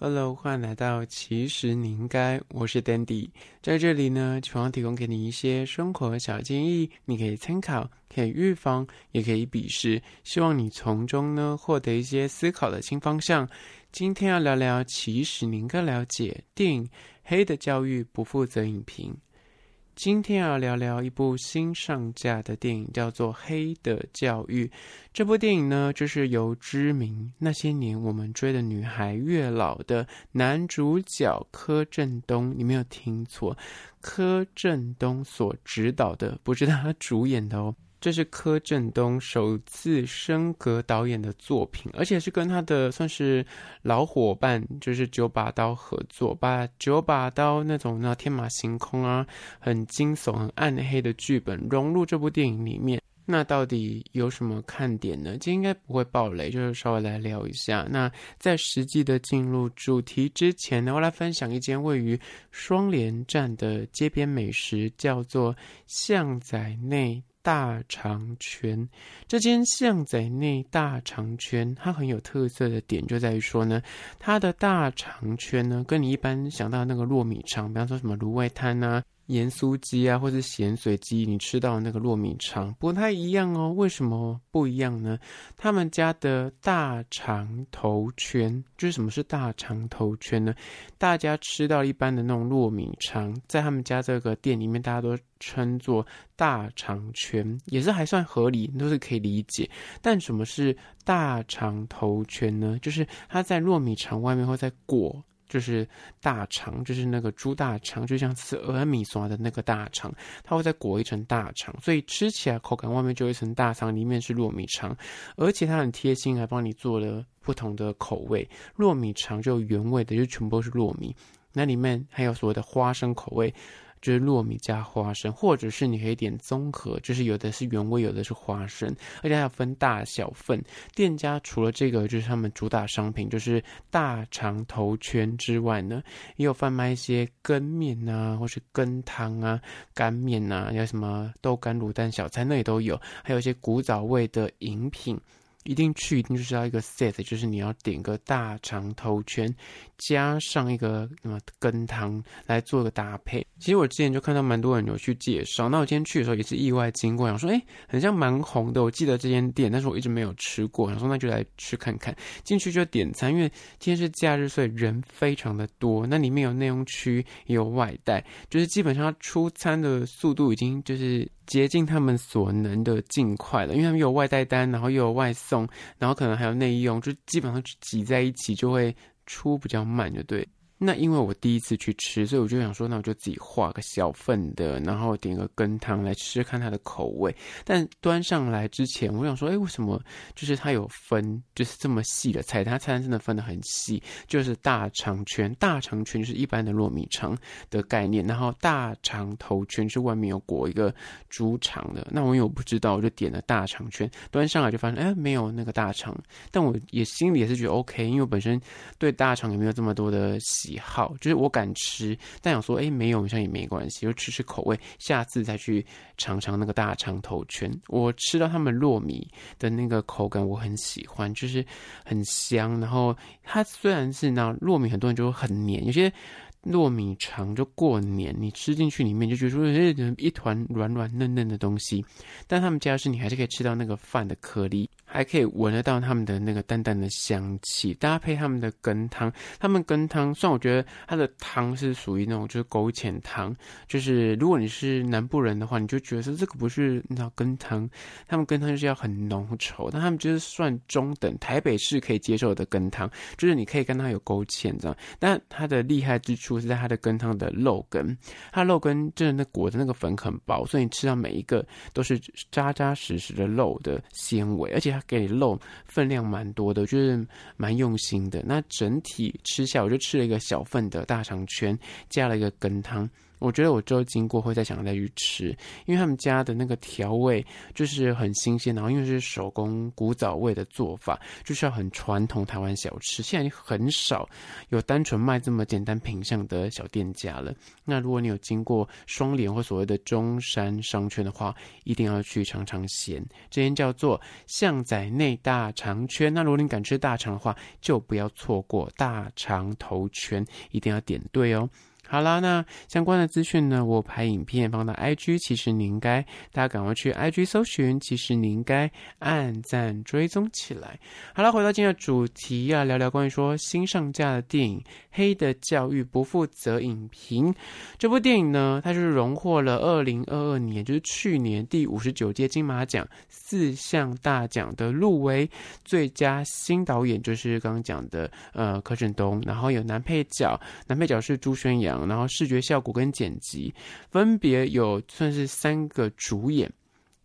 Hello，欢迎来到其实你应该，我是 Dandy，在这里呢，希望提供给你一些生活小建议，你可以参考，可以预防，也可以鄙视，希望你从中呢获得一些思考的新方向。今天要聊聊，其实你应该了解电影《黑的教育》不负责影评。今天要聊聊一部新上架的电影，叫做《黑的教育》。这部电影呢，就是由知名《那些年我们追的女孩月老》的男主角柯震东，你没有听错，柯震东所执导的，不是他主演的哦。这是柯震东首次升格导演的作品，而且是跟他的算是老伙伴，就是九把刀合作，把九把刀那种那天马行空啊、很惊悚、很暗黑的剧本融入这部电影里面。那到底有什么看点呢？今天应该不会爆雷，就是稍微来聊一下。那在实际的进入主题之前呢，我来分享一间位于双连站的街边美食，叫做巷仔内。大肠圈，这间巷仔内大肠圈，它很有特色的点就在于说呢，它的大肠圈呢，跟你一般想到那个糯米肠，比方说什么卤味摊啊。盐酥鸡啊，或是咸水鸡，你吃到那个糯米肠不太一样哦。为什么不一样呢？他们家的大肠头圈，就是什么是大肠头圈呢？大家吃到一般的那种糯米肠，在他们家这个店里面，大家都称作大肠圈，也是还算合理，都是可以理解。但什么是大肠头圈呢？就是它在糯米肠外面会再裹。就是大肠，就是那个猪大肠，就像吃阿米索的那个大肠，它会再裹一层大肠，所以吃起来口感外面就一层大肠，里面是糯米肠，而且它很贴心，还帮你做了不同的口味。糯米肠就原味的，就全部都是糯米，那里面还有所谓的花生口味。就是糯米加花生，或者是你可以点综合，就是有的是原味，有的是花生，而且还有分大小份。店家除了这个就是他们主打商品，就是大肠头圈之外呢，也有贩卖一些羹面啊，或是羹汤啊、干面啊，有什么豆干卤蛋小菜那也都有，还有一些古早味的饮品。一定去，一定就是要一个 set，就是你要点个大肠头圈，加上一个什么羹汤来做个搭配。其实我之前就看到蛮多人有去介绍，那我今天去的时候也是意外经过，想说，哎，很像蛮红的。我记得这间店，但是我一直没有吃过，想说那就来吃看看。进去就点餐，因为今天是假日，所以人非常的多。那里面有内用区，也有外带，就是基本上出餐的速度已经就是。竭尽他们所能的尽快了，因为他们有外带单，然后又有外送，然后可能还有内用，就基本上挤在一起就会出比较慢，就对。那因为我第一次去吃，所以我就想说，那我就自己画个小份的，然后点个羹汤来吃看它的口味。但端上来之前，我想说，哎，为什么就是它有分，就是这么细的菜？它菜单真的分的很细，就是大肠圈，大肠圈就是一般的糯米肠的概念，然后大肠头圈是外面有裹一个猪肠的。那我因为我不知道，我就点了大肠圈，端上来就发现，哎，没有那个大肠。但我也心里也是觉得 OK，因为我本身对大肠也没有这么多的喜。好，就是我敢吃，但想说，哎，没有，好像也没关系，就吃吃口味，下次再去尝尝那个大肠头圈。我吃到他们糯米的那个口感，我很喜欢，就是很香。然后它虽然是那糯米，很多人就会很黏，有些。糯米肠就过年，你吃进去里面就觉得说，哎，一团软软嫩嫩的东西。但他们家是你还是可以吃到那个饭的颗粒，还可以闻得到他们的那个淡淡的香气，搭配他们的羹汤。他们羹汤，虽然我觉得它的汤是属于那种就是勾芡汤，就是如果你是南部人的话，你就觉得说这个不是那羹汤，他们羹汤就是要很浓稠，但他们就是算中等，台北市可以接受的羹汤，就是你可以跟它有勾芡这样。但它的厉害之处。是在它的羹汤的肉羹，它肉羹真的那裹的那个粉很薄，所以你吃到每一个都是扎扎实实的肉的纤维，而且它给你漏分量蛮多的，就是蛮用心的。那整体吃下，我就吃了一个小份的大肠圈，加了一个羹汤。我觉得我之后经过会再想再去吃，因为他们家的那个调味就是很新鲜，然后因为是手工古早味的做法，就是要很传统台湾小吃，现在很少有单纯卖这么简单品相的小店家了。那如果你有经过双连或所谓的中山商圈的话，一定要去尝尝鲜。这间叫做巷仔内大肠圈。那如果你敢吃大肠的话，就不要错过大肠头圈，一定要点对哦。好啦，那相关的资讯呢，我拍影片放到 IG，其实你应该大家赶快去 IG 搜寻，其实你应该按赞追踪起来。好了，回到今天的主题啊，聊聊关于说新上架的电影《黑的教育不负责影评》这部电影呢，它就是荣获了二零二二年，就是去年第五十九届金马奖四项大奖的入围，最佳新导演就是刚刚讲的呃柯震东，然后有男配角，男配角是朱轩然后视觉效果跟剪辑分别有算是三个主演，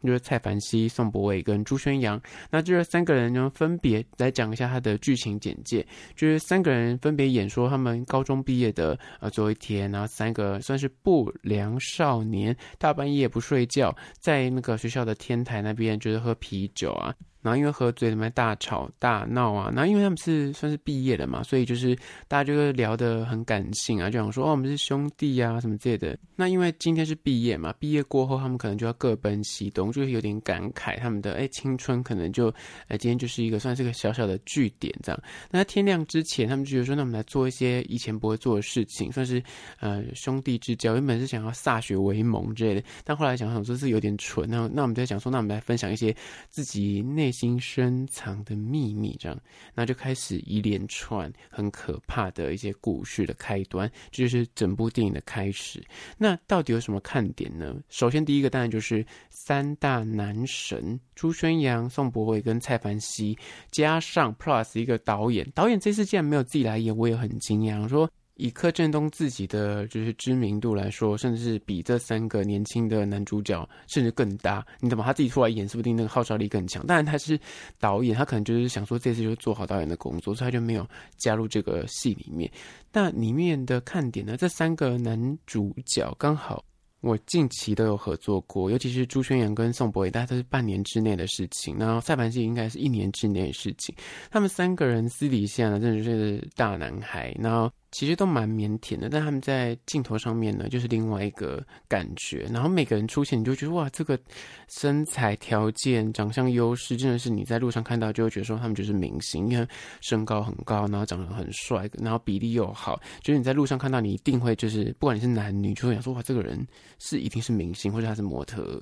就是蔡凡熙、宋柏伟跟朱轩洋。那这三个人呢，分别来讲一下他的剧情简介。就是三个人分别演说他们高中毕业的呃最后一天，然后三个算是不良少年，大半夜不睡觉，在那个学校的天台那边就是喝啤酒啊。然后因为喝醉里面，大吵大闹啊。然后因为他们是算是毕业了嘛，所以就是大家就会聊得很感性啊，就想说哦，我们是兄弟啊什么之类的。那因为今天是毕业嘛，毕业过后他们可能就要各奔西东，就是有点感慨他们的哎青春可能就哎今天就是一个算是个小小的据点这样。那天亮之前，他们就觉得说，那我们来做一些以前不会做的事情，算是呃兄弟之交。原本是想要歃血为盟之类的，但后来想想说是有点蠢。那那我们在想说，那我们来分享一些自己内。内心深藏的秘密，这样，那就开始一连串很可怕的一些故事的开端，这就是整部电影的开始。那到底有什么看点呢？首先，第一个当然就是三大男神朱轩洋、宋柏伟跟蔡凡熙，加上 Plus 一个导演。导演这次竟然没有自己来演，我也很惊讶。说。以柯震东自己的就是知名度来说，甚至是比这三个年轻的男主角甚至更大。你怎么他自己出来演，说不定那个号召力更强。当然他是导演，他可能就是想说这次就做好导演的工作，所以他就没有加入这个戏里面。那里面的看点呢？这三个男主角刚好我近期都有合作过，尤其是朱轩洋跟宋柏纬，大概都是半年之内的事情。然后蔡凡熙应该是一年之内的事情。他们三个人私底下呢，真的是大男孩。然后。其实都蛮腼腆的，但他们在镜头上面呢，就是另外一个感觉。然后每个人出现，你就觉得哇，这个身材条件、长相优势，真的是你在路上看到就会觉得说他们就是明星，因为身高很高，然后长得很帅，然后比例又好，就是你在路上看到，你一定会就是不管你是男女，就会想说哇，这个人是一定是明星，或者他是模特。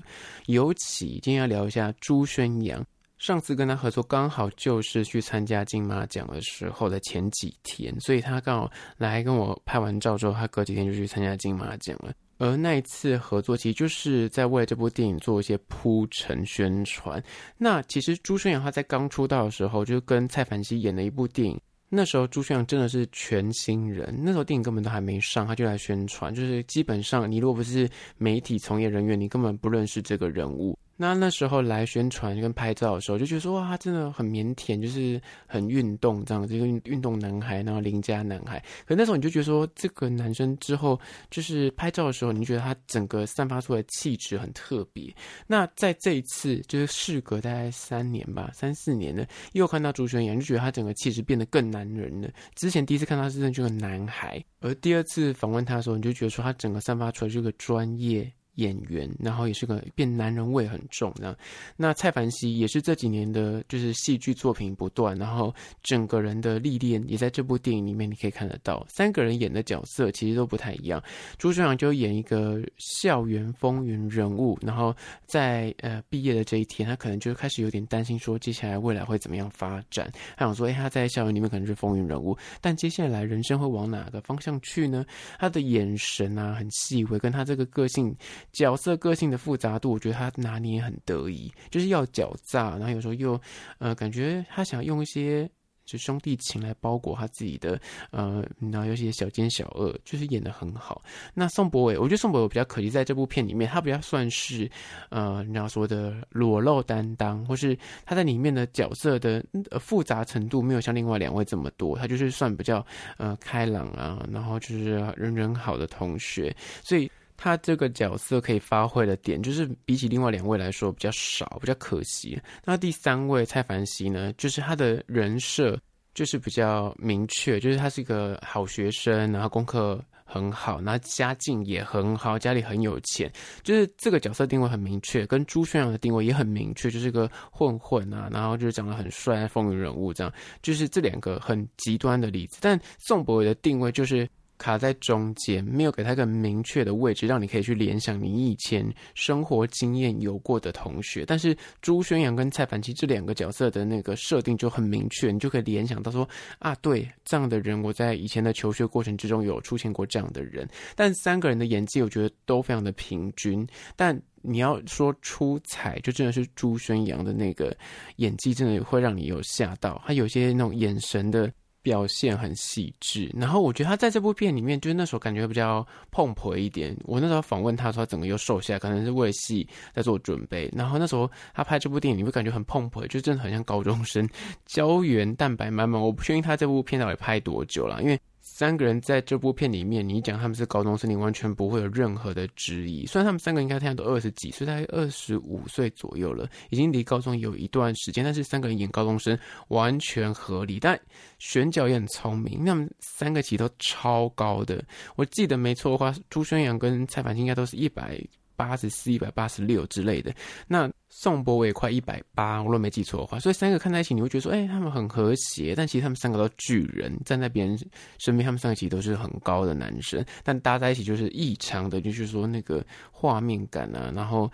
尤其今天要聊一下朱轩洋。上次跟他合作刚好就是去参加金马奖的时候的前几天，所以他刚好来跟我拍完照之后，他隔几天就去参加金马奖了。而那一次合作，其实就是在为这部电影做一些铺陈宣传。那其实朱轩洋他在刚出道的时候，就跟蔡凡熙演了一部电影，那时候朱轩洋真的是全新人，那时候电影根本都还没上，他就来宣传，就是基本上你如果不是媒体从业人员，你根本不认识这个人物。那那时候来宣传跟拍照的时候，就觉得说哇，他真的很腼腆，就是很运动这样子，一个运动男孩，然后邻家男孩。可那时候你就觉得说，这个男生之后就是拍照的时候，你就觉得他整个散发出来气质很特别。那在这一次，就是事隔大概三年吧，三四年了，又看到朱轩洋，就觉得他整个气质变得更男人了。之前第一次看到他是这个男孩，而第二次访问他的时候，你就觉得说他整个散发出来这个专业。演员，然后也是个变男人味很重的。那蔡凡熙也是这几年的，就是戏剧作品不断，然后整个人的历练也在这部电影里面你可以看得到。三个人演的角色其实都不太一样。朱轩洋就演一个校园风云人物，然后在呃毕业的这一天，他可能就开始有点担心，说接下来未来会怎么样发展。他想说，哎，他在校园里面可能是风云人物，但接下来人生会往哪个方向去呢？他的眼神啊，很细微，跟他这个个性。角色个性的复杂度，我觉得他拿捏很得意，就是要狡诈，然后有时候又，呃，感觉他想用一些就兄弟情来包裹他自己的，呃，然后有些小奸小恶，就是演得很好。那宋柏纬，我觉得宋柏纬比较可惜，在这部片里面，他比较算是，呃，你要说的裸露担当，或是他在里面的角色的复杂程度没有像另外两位这么多，他就是算比较呃开朗啊，然后就是人人好的同学，所以。他这个角色可以发挥的点，就是比起另外两位来说比较少，比较可惜。那第三位蔡凡熙呢，就是他的人设就是比较明确，就是他是一个好学生，然后功课很好，然后家境也很好，家里很有钱，就是这个角色定位很明确，跟朱轩阳的定位也很明确，就是个混混啊，然后就是长得很帅，风云人物这样，就是这两个很极端的例子。但宋博伟的定位就是。卡在中间，没有给他一个明确的位置，让你可以去联想你以前生活经验有过的同学。但是朱宣阳跟蔡凡熙这两个角色的那个设定就很明确，你就可以联想到说啊，对，这样的人我在以前的求学过程之中有出现过这样的人。但三个人的演技我觉得都非常的平均。但你要说出彩，就真的是朱宣阳的那个演技，真的会让你有吓到，他有些那种眼神的。表现很细致，然后我觉得他在这部片里面，就是那时候感觉比较碰婆一点。我那时候访问他说，他整个又瘦下来，可能是为戏在做准备。然后那时候他拍这部电影，你会感觉很碰婆，就真的很像高中生，胶原蛋白满满。我不确定他这部片到底拍多久了，因为。三个人在这部片里面，你讲他们是高中生，你完全不会有任何的质疑。虽然他们三个应该现在都二十几岁，大概二十五岁左右了，已经离高中有一段时间，但是三个人演高中生完全合理。但选角也很聪明，那么三个其实都超高的。我记得没错的话，朱轩阳跟蔡凡熙应该都是一百八十四、一百八十六之类的。那宋博伟快一百八，我如果没记错的话，所以三个看在一起，你会觉得说，哎、他们很和谐。但其实他们三个都巨人，站在别人身边，他们三个其实都是很高的男生，但搭在一起就是异常的，就是说那个画面感啊，然后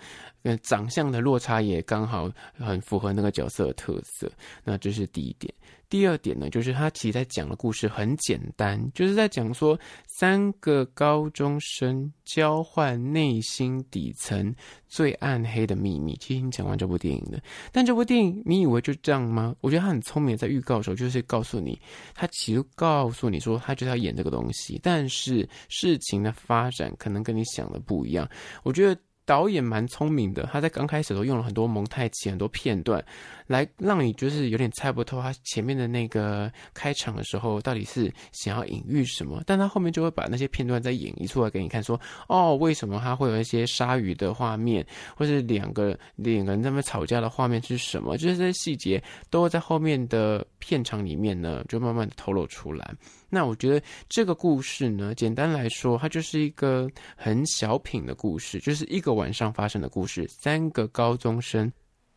长相的落差也刚好很符合那个角色的特色。那这是第一点。第二点呢，就是他其实在讲的故事很简单，就是在讲说三个高中生交换内心底层最暗黑的秘密。其实你讲完这部电影的，但这部电影你以为就这样吗？我觉得他很聪明，在预告的时候就是告诉你，他其实告诉你说他就是要演这个东西，但是事情的发展可能跟你想的不一样。我觉得。导演蛮聪明的，他在刚开始都用了很多蒙太奇，很多片段，来让你就是有点猜不透他前面的那个开场的时候到底是想要隐喻什么，但他后面就会把那些片段再演绎出来给你看，说哦，为什么他会有一些鲨鱼的画面，或是两个两个人在那边吵架的画面是什么？就是这些细节都会在后面的片场里面呢，就慢慢的透露出来。那我觉得这个故事呢，简单来说，它就是一个很小品的故事，就是一个晚上发生的故事。三个高中生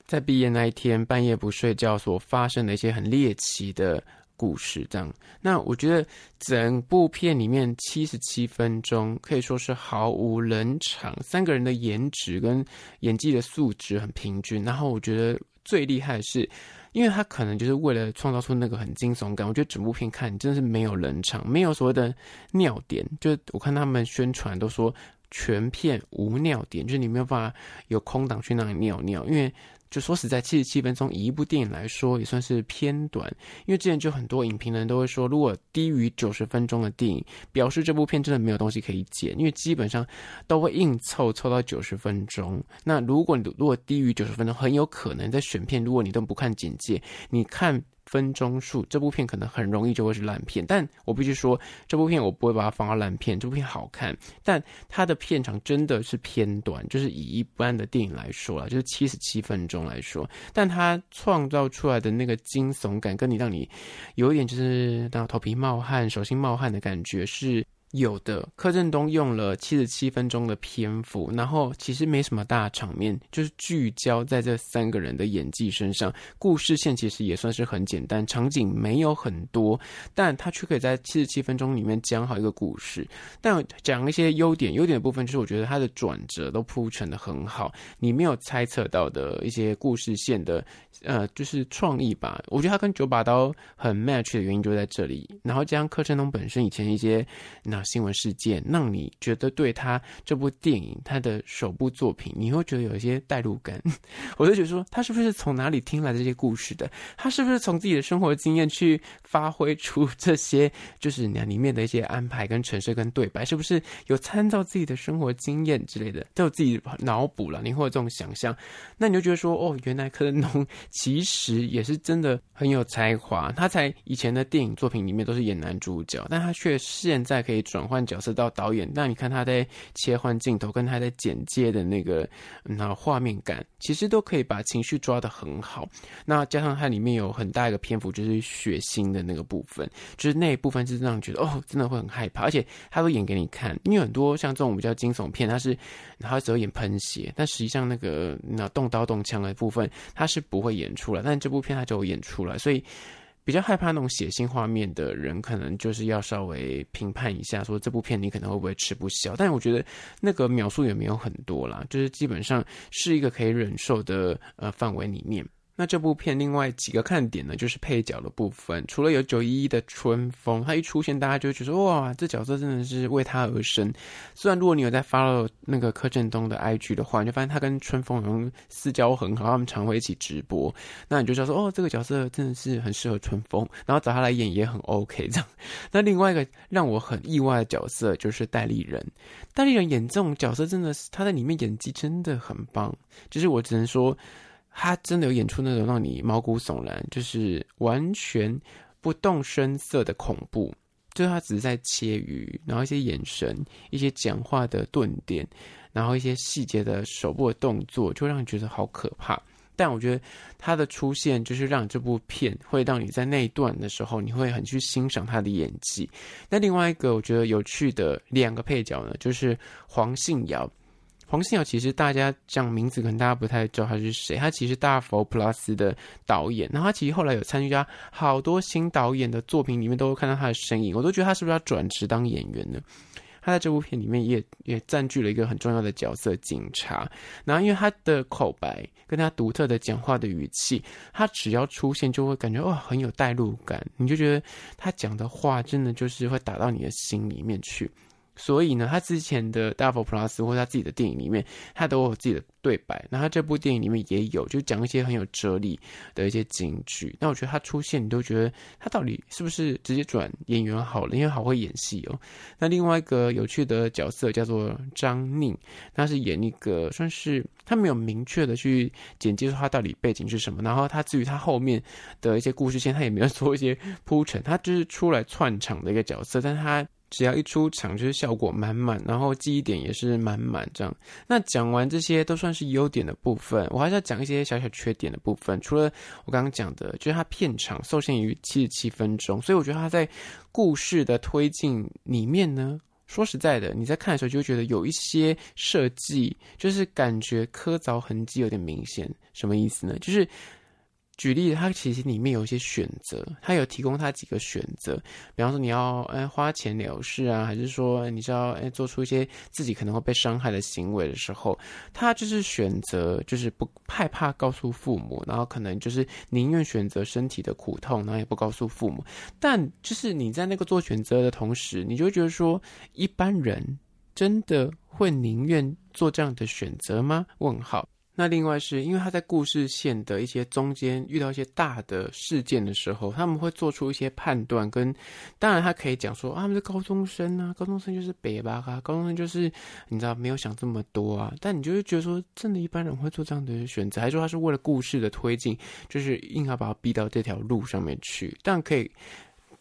在毕业那一天半夜不睡觉所发生的一些很猎奇的故事，这样。那我觉得整部片里面七十七分钟可以说是毫无冷场，三个人的颜值跟演技的素质很平均。然后我觉得最厉害的是。因为他可能就是为了创造出那个很惊悚感，我觉得整部片看真的是没有冷场，没有所谓的尿点。就我看他们宣传都说全片无尿点，就是你没有办法有空档去那里尿尿，因为。就说实在，七十七分钟以一部电影来说，也算是偏短。因为之前就很多影评人都会说，如果低于九十分钟的电影，表示这部片真的没有东西可以剪，因为基本上都会硬凑凑到九十分钟。那如果你如果低于九十分钟，很有可能在选片，如果你都不看简介，你看。分钟数，这部片可能很容易就会是烂片。但我必须说，这部片我不会把它放到烂片。这部片好看，但它的片长真的是偏短，就是以一般的电影来说啦，就是七十七分钟来说。但它创造出来的那个惊悚感，跟你让你有一点就是让头皮冒汗、手心冒汗的感觉是。有的，柯震东用了七十七分钟的篇幅，然后其实没什么大场面，就是聚焦在这三个人的演技身上。故事线其实也算是很简单，场景没有很多，但他却可以在七十七分钟里面讲好一个故事。但讲一些优点，优点的部分就是我觉得他的转折都铺陈的很好，你没有猜测到的一些故事线的，呃，就是创意吧。我觉得他跟九把刀很 match 的原因就在这里，然后加上柯震东本身以前一些那。新闻事件让你觉得对他这部电影，他的首部作品，你会觉得有一些代入感。我就觉得说，他是不是从哪里听来这些故事的？他是不是从自己的生活经验去发挥出这些，就是你里面的一些安排跟陈设跟对白？是不是有参照自己的生活经验之类的，都有自己脑补了？你会有这种想象？那你就觉得说，哦，原来柯震东其实也是真的很有才华。他才以前的电影作品里面都是演男主角，但他却现在可以。转换角色到导演，那你看他在切换镜头，跟他在剪接的那个那画面感，其实都可以把情绪抓得很好。那加上它里面有很大一个篇幅就是血腥的那个部分，就是那一部分是让你觉得哦，真的会很害怕，而且他都演给你看。因为很多像这种比较惊悚片，它是他只有演喷血，但实际上那个那动刀动枪的部分，他是不会演出来。但这部片他就有演出来，所以。比较害怕那种血腥画面的人，可能就是要稍微评判一下，说这部片你可能会不会吃不消。但我觉得那个描述也没有很多啦，就是基本上是一个可以忍受的呃范围里面。那这部片另外几个看点呢，就是配角的部分。除了有九一一的春风，他一出现，大家就会觉得哇，这角色真的是为他而生。虽然如果你有在 follow 那个柯震东的 IG 的话，你就发现他跟春风好像私交很好，他们常会一起直播。那你就知道说，哦，这个角色真的是很适合春风，然后找他来演也很 OK 这样。那另外一个让我很意外的角色就是戴立人，戴立人演这种角色真的是他在里面演技真的很棒，就是我只能说。他真的有演出那种让你毛骨悚然，就是完全不动声色的恐怖，就是他只是在切鱼，然后一些眼神、一些讲话的顿点，然后一些细节的手部的动作，就让你觉得好可怕。但我觉得他的出现，就是让这部片会让你在那一段的时候，你会很去欣赏他的演技。那另外一个我觉得有趣的两个配角呢，就是黄信尧。黄信尧其实大家讲名字可能大家不太知道他是谁，他其实大佛 Plus 的导演，然后他其实后来有参加好多新导演的作品里面都会看到他的身影，我都觉得他是不是要转职当演员呢？他在这部片里面也也占据了一个很重要的角色，警察。然后因为他的口白跟他独特的讲话的语气，他只要出现就会感觉哇很有代入感，你就觉得他讲的话真的就是会打到你的心里面去。所以呢，他之前的大佛 Plus 或他自己的电影里面，他都有自己的对白。那他这部电影里面也有，就讲一些很有哲理的一些金句。那我觉得他出现，你都觉得他到底是不是直接转演员好了？因为好会演戏哦。那另外一个有趣的角色叫做张宁，他是演一个算是他没有明确的去简介说他到底背景是什么。然后他至于他后面的一些故事线，他也没有做一些铺陈，他就是出来串场的一个角色，但是他。只要一出场就是效果满满，然后记忆点也是满满这样。那讲完这些都算是优点的部分，我还是要讲一些小小缺点的部分。除了我刚刚讲的，就是它片长受限于七十七分钟，所以我觉得它在故事的推进里面呢，说实在的，你在看的时候就会觉得有一些设计就是感觉刻凿痕迹有点明显。什么意思呢？就是。举例，它其实里面有一些选择，它有提供它几个选择，比方说你要哎花钱了事啊，还是说你知道哎做出一些自己可能会被伤害的行为的时候，他就是选择就是不害怕告诉父母，然后可能就是宁愿选择身体的苦痛，然后也不告诉父母。但就是你在那个做选择的同时，你就觉得说，一般人真的会宁愿做这样的选择吗？问号。那另外是因为他在故事线的一些中间遇到一些大的事件的时候，他们会做出一些判断，跟当然他可以讲说啊，他们是高中生啊，高中生就是北吧啊，高中生就是你知道没有想这么多啊，但你就会觉得说，真的一般人会做这样的选择，还是说他是为了故事的推进，就是硬要把他逼到这条路上面去，但可以。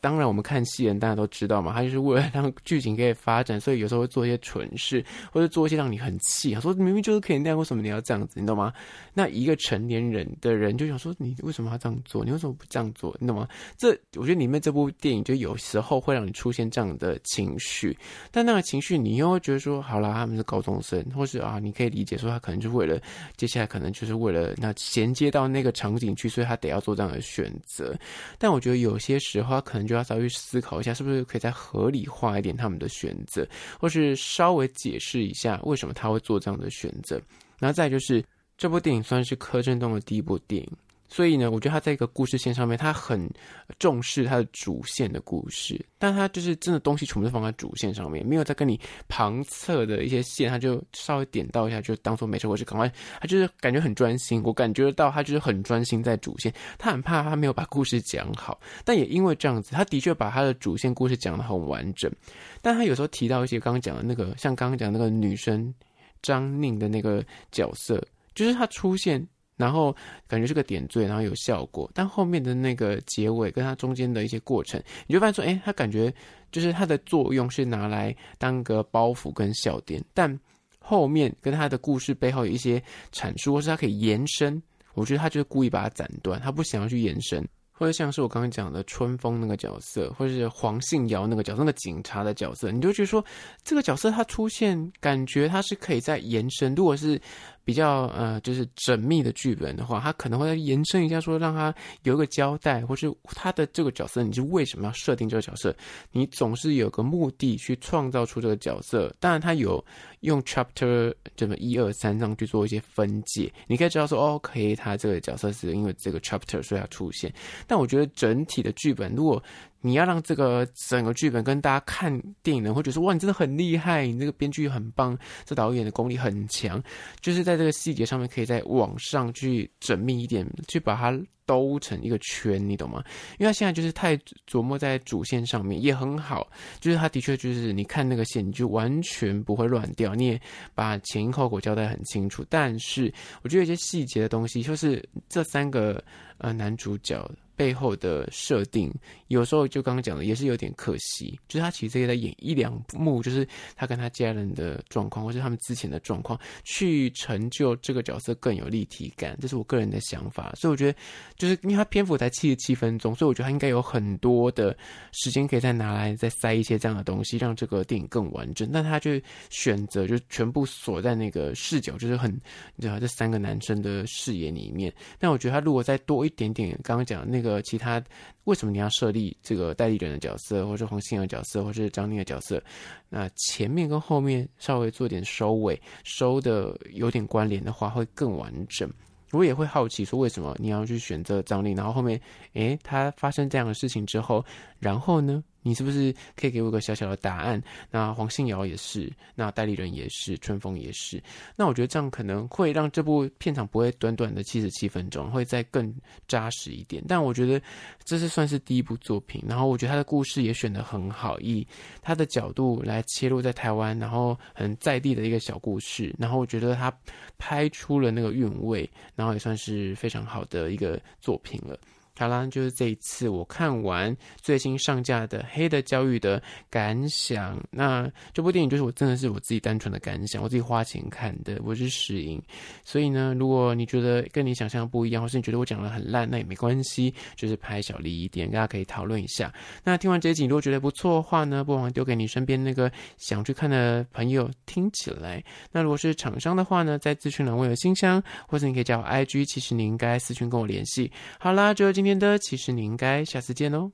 当然，我们看戏人大家都知道嘛，他就是为了让剧情可以发展，所以有时候会做一些蠢事，或者做一些让你很气。他说明明就是可以那样，为什么你要这样子？你懂吗？那一个成年人的人就想说，你为什么要这样做？你为什么不这样做？你懂吗？这我觉得里面这部电影就有时候会让你出现这样的情绪，但那个情绪你又会觉得说，好啦，他们是高中生，或是啊，你可以理解说他可能就为了接下来可能就是为了那衔接到那个场景去，所以他得要做这样的选择。但我觉得有些时候他可能就。要稍微思考一下，是不是可以再合理化一点他们的选择，或是稍微解释一下为什么他会做这样的选择。然后再就是，这部电影算是柯震东的第一部电影。所以呢，我觉得他在一个故事线上面，他很重视他的主线的故事，但他就是真的东西全部都放在主线上面，没有再跟你旁侧的一些线，他就稍微点到一下，就当做没事，或是赶快，他就是感觉很专心，我感觉到他就是很专心在主线，他很怕他没有把故事讲好，但也因为这样子，他的确把他的主线故事讲得很完整，但他有时候提到一些刚刚讲的那个，像刚刚讲那个女生张宁的那个角色，就是他出现。然后感觉是个点缀，然后有效果，但后面的那个结尾跟它中间的一些过程，你就发现说，哎，它感觉就是它的作用是拿来当个包袱跟笑点，但后面跟它的故事背后有一些阐述，或是它可以延伸，我觉得他就是故意把它斩断，他不想要去延伸。或者像是我刚刚讲的春风那个角色，或者是黄信尧那个角色，那个警察的角色，你就觉得说这个角色他出现，感觉他是可以在延伸。如果是比较呃，就是缜密的剧本的话，他可能会延伸一下，说让他有一个交代，或是他的这个角色，你是为什么要设定这个角色？你总是有个目的去创造出这个角色。当然，他有用 chapter 这么一二三这样去做一些分解，你可以知道说，OK，他这个角色是因为这个 chapter 所以要出现。但我觉得整体的剧本，如果你要让这个整个剧本跟大家看电影人会觉得，哇，你真的很厉害，你这个编剧很棒，这导演的功力很强，就是在这个细节上面可以再往上去缜密一点，去把它兜成一个圈，你懂吗？因为他现在就是太琢磨在主线上面，也很好，就是他的确就是你看那个线，你就完全不会乱掉，你也把前因后果交代很清楚。但是我觉得有些细节的东西，就是这三个呃男主角。背后的设定，有时候就刚刚讲的也是有点可惜，就是他其实也在演一两幕，就是他跟他家人的状况，或是他们之前的状况，去成就这个角色更有立体感，这是我个人的想法。所以我觉得，就是因为他篇幅才七十七分钟，所以我觉得他应该有很多的时间可以再拿来再塞一些这样的东西，让这个电影更完整。但他就选择就全部锁在那个视角，就是很你知道这三个男生的视野里面。但我觉得他如果再多一点点，刚刚讲的那个。个其他，为什么你要设立这个代理人的角色，或者黄杏儿角色，或者是张宁的角色？那前面跟后面稍微做点收尾，收的有点关联的话，会更完整。我也会好奇说，为什么你要去选择张宁？然后后面，诶，他发生这样的事情之后，然后呢？你是不是可以给我个小小的答案？那黄信尧也是，那代理人也是，春风也是。那我觉得这样可能会让这部片场不会短短的七十七分钟，会再更扎实一点。但我觉得这是算是第一部作品，然后我觉得他的故事也选得很好，以他的角度来切入在台湾，然后很在地的一个小故事，然后我觉得他拍出了那个韵味，然后也算是非常好的一个作品了。好啦，就是这一次我看完最新上架的《黑的教育》的感想。那这部电影就是我真的是我自己单纯的感想，我自己花钱看的，我是试映。所以呢，如果你觉得跟你想象不一样，或是你觉得我讲的很烂，那也没关系，就是拍小力一点，大家可以讨论一下。那听完这一集，如果觉得不错的话呢，不妨丢给你身边那个想去看的朋友听起来。那如果是厂商的话呢，在资讯栏我有信箱，或者你可以加我 IG，其实你应该私讯跟我联系。好啦，就今。今天的其实你应该下次见哦。